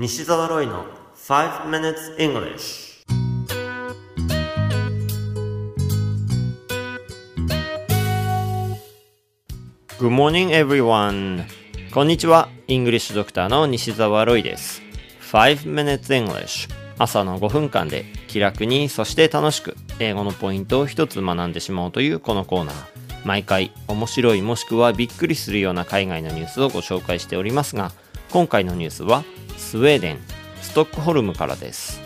西澤ロイの5 minutes English Good morning everyone. こんにちは。イングリッシュドクターの西澤ロイです。5 minutes English 朝の5分間で気楽にそして楽しく英語のポイントを一つ学んでしまおうというこのコーナー。毎回面白いもしくはびっくりするような海外のニュースをご紹介しておりますが今回のニュースはスウェーデンストックホルムからです。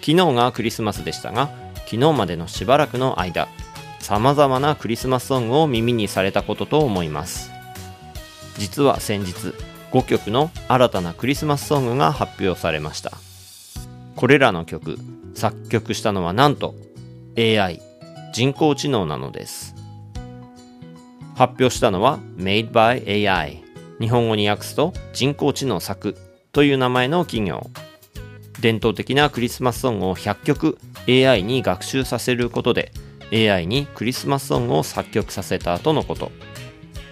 昨日がクリスマスでしたが昨日までのしばらくの間さまざまなクリスマスソングを耳にされたことと思います。実は先日5曲の新たなクリスマスソングが発表されました。これらの曲作曲したのはなんと AI 人工知能なのです。発表したのは Made by AI 日本語に訳すと人工知能作という名前の企業。伝統的なクリスマスソングを100曲 AI に学習させることで AI にクリスマスソングを作曲させたとのこと。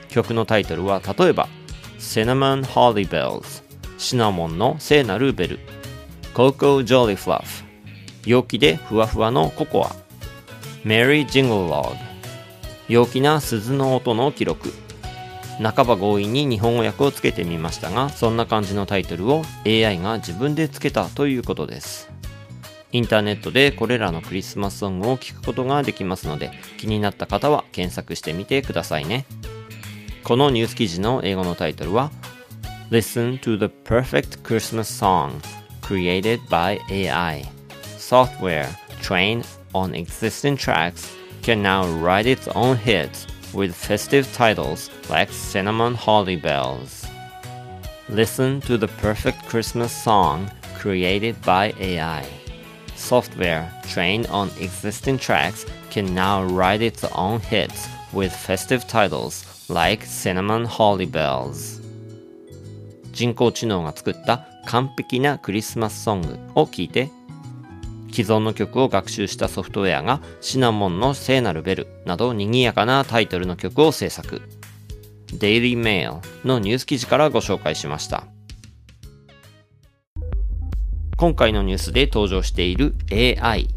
曲のタイトルは例えば Cinnamon Holly Bells シナモンの聖なるベル。Coco Jolly Fluff 陽気でふわふわのココア。Merry Jingle Log 陽気な鈴の音の記録。半ば強引に日本語訳をつけてみましたがそんな感じのタイトルを AI が自分でつけたということです。インターネットでこれらのクリスマスソングを聴くことができますので気になった方は検索してみてくださいね。このニュース記事の英語のタイトルは Listen to the perfect Christmas song created by AI Software trained on existing tracks can now write its own hits. with festive titles like Cinnamon Holly Bells. Listen to the perfect Christmas song created by AI. Software trained on existing tracks can now write its own hits with festive titles like Cinnamon Holly Bells. 人工知能が作った完璧なクリスマスソングを聞いて 既存の曲を学習したソフトウェアがシナモンの聖なるベルなど賑やかなタイトルの曲を制作。デイリーメールのニュース記事からご紹介しました。今回のニュースで登場している AI。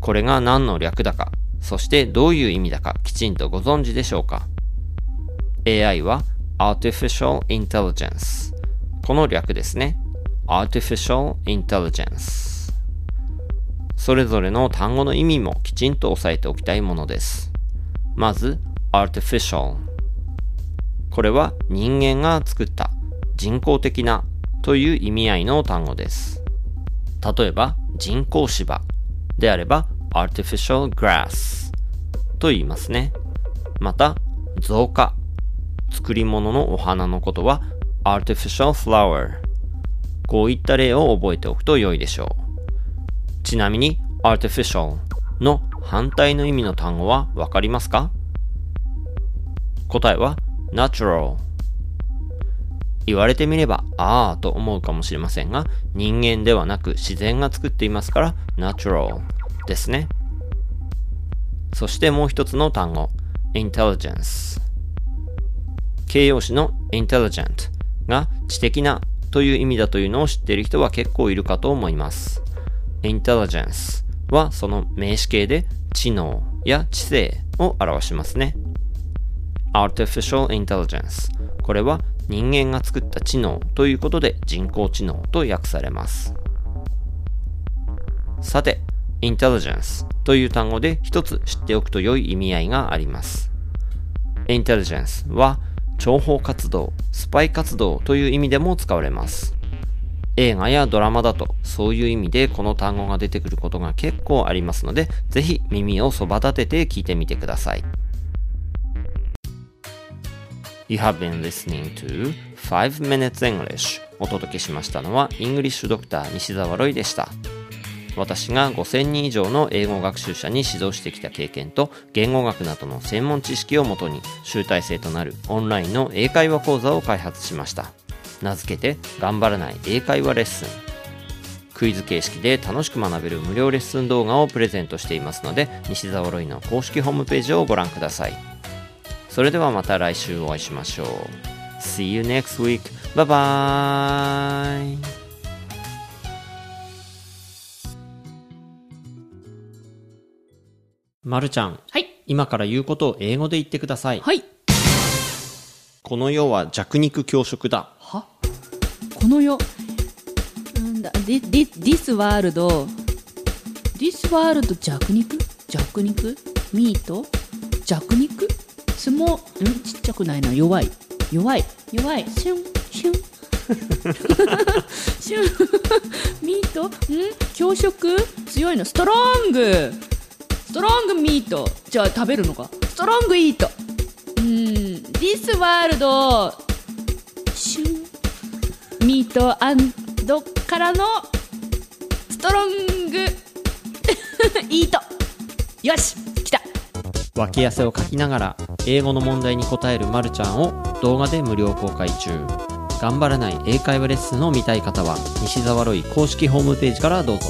これが何の略だか、そしてどういう意味だかきちんとご存知でしょうか ?AI は Artificial Intelligence。この略ですね。Artificial Intelligence。それぞれの単語の意味もきちんと押さえておきたいものです。まず、artificial。これは人間が作った人工的なという意味合いの単語です。例えば、人工芝であれば artificial grass と言いますね。また、造花。作り物のお花のことは artificial flower。こういった例を覚えておくと良いでしょう。ちなみに artificial の反対の意味の単語はわかりますか？答えは natural 言われてみればああと思うかもしれませんが人間ではなく自然が作っていますから natural ですね。そしてもう一つの単語。intelligence 形容詞の intelligent が知的なという意味だというのを知っている人は結構いるかと思います。Intelligence はその名詞形で知能や知性を表しますね。artificial intelligence これは人間が作った知能ということで人工知能と訳されます。さて、intelligence という単語で一つ知っておくと良い意味合いがあります。intelligence は諜報活動、スパイ活動という意味でも使われます。映画やドラマだとそういう意味でこの単語が出てくることが結構ありますので、ぜひ耳をそば立てて聞いてみてください。You have been listening to 5 Minutes English お届けしましたのはイングリッシュドクター西澤ロイでした。私が5000人以上の英語学習者に指導してきた経験と言語学などの専門知識をもとに集大成となるオンラインの英会話講座を開発しました。名付けて頑張らない英会話レッスン。クイズ形式で楽しく学べる無料レッスン動画をプレゼントしていますので西澤ロイの公式ホームページをご覧ください。それではまた来週お会いしましょう。See you next week. バイバーイまるちゃんはい。今から言うことを英語で言ってください。はい。この世は弱肉強食だは？この世。なんだ、で、で、this world this world 弱肉？弱肉？ミート弱肉？相撲ん？ちっちゃくないな。弱い。弱い。弱い。シュン。シュン。シュン。ミートん？強食？強いの。ストロングストロングミートじゃあ食べるのか？ストロングイートうん。This world シュンミートアンドからのストロング。イート。よし来た。脇汗をかきながら英語の問題に答えるまるちゃんを動画で無料公開中。頑張らない英会話レッスンを見たい方は西沢ロイ公式ホームページからどうぞ。